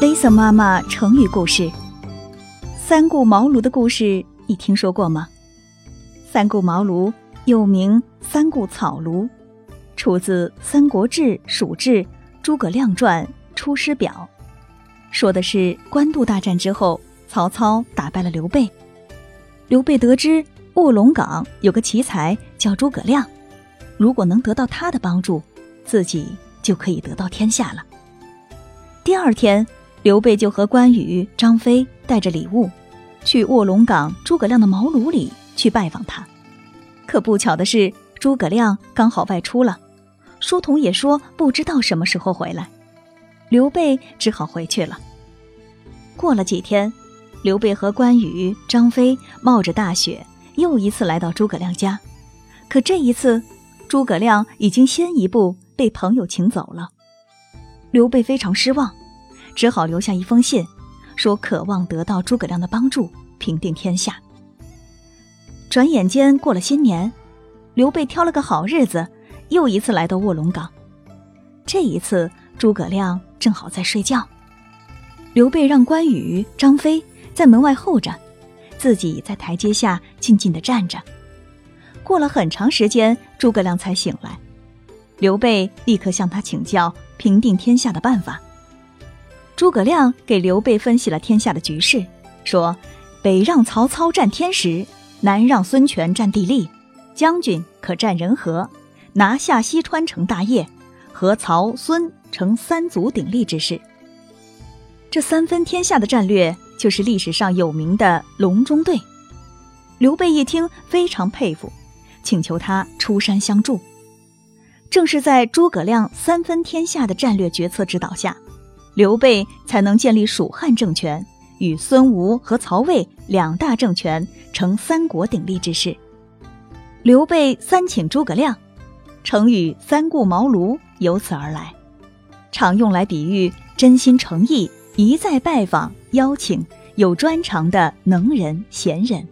Lisa 妈妈成语故事：三顾茅庐的故事，你听说过吗？三顾茅庐又名三顾草庐，出自《三国志·蜀志·诸葛亮传·出师表》，说的是官渡大战之后，曹操打败了刘备。刘备得知卧龙岗有个奇才叫诸葛亮，如果能得到他的帮助，自己就可以得到天下了。第二天。刘备就和关羽、张飞带着礼物，去卧龙岗诸葛亮的茅庐里去拜访他。可不巧的是，诸葛亮刚好外出了，书童也说不知道什么时候回来。刘备只好回去了。过了几天，刘备和关羽、张飞冒着大雪，又一次来到诸葛亮家。可这一次，诸葛亮已经先一步被朋友请走了。刘备非常失望。只好留下一封信，说渴望得到诸葛亮的帮助，平定天下。转眼间过了新年，刘备挑了个好日子，又一次来到卧龙岗。这一次，诸葛亮正好在睡觉。刘备让关羽、张飞在门外候着，自己在台阶下静静地站着。过了很长时间，诸葛亮才醒来。刘备立刻向他请教平定天下的办法。诸葛亮给刘备分析了天下的局势，说：“北让曹操占天时，南让孙权占地利，将军可占人和，拿下西川成大业，和曹孙成三足鼎立之势。这三分天下的战略，就是历史上有名的隆中对。”刘备一听非常佩服，请求他出山相助。正是在诸葛亮三分天下的战略决策指导下。刘备才能建立蜀汉政权，与孙吴和曹魏两大政权成三国鼎立之势。刘备三请诸葛亮，成语“三顾茅庐”由此而来，常用来比喻真心诚意、一再拜访、邀请有专长的能人贤人。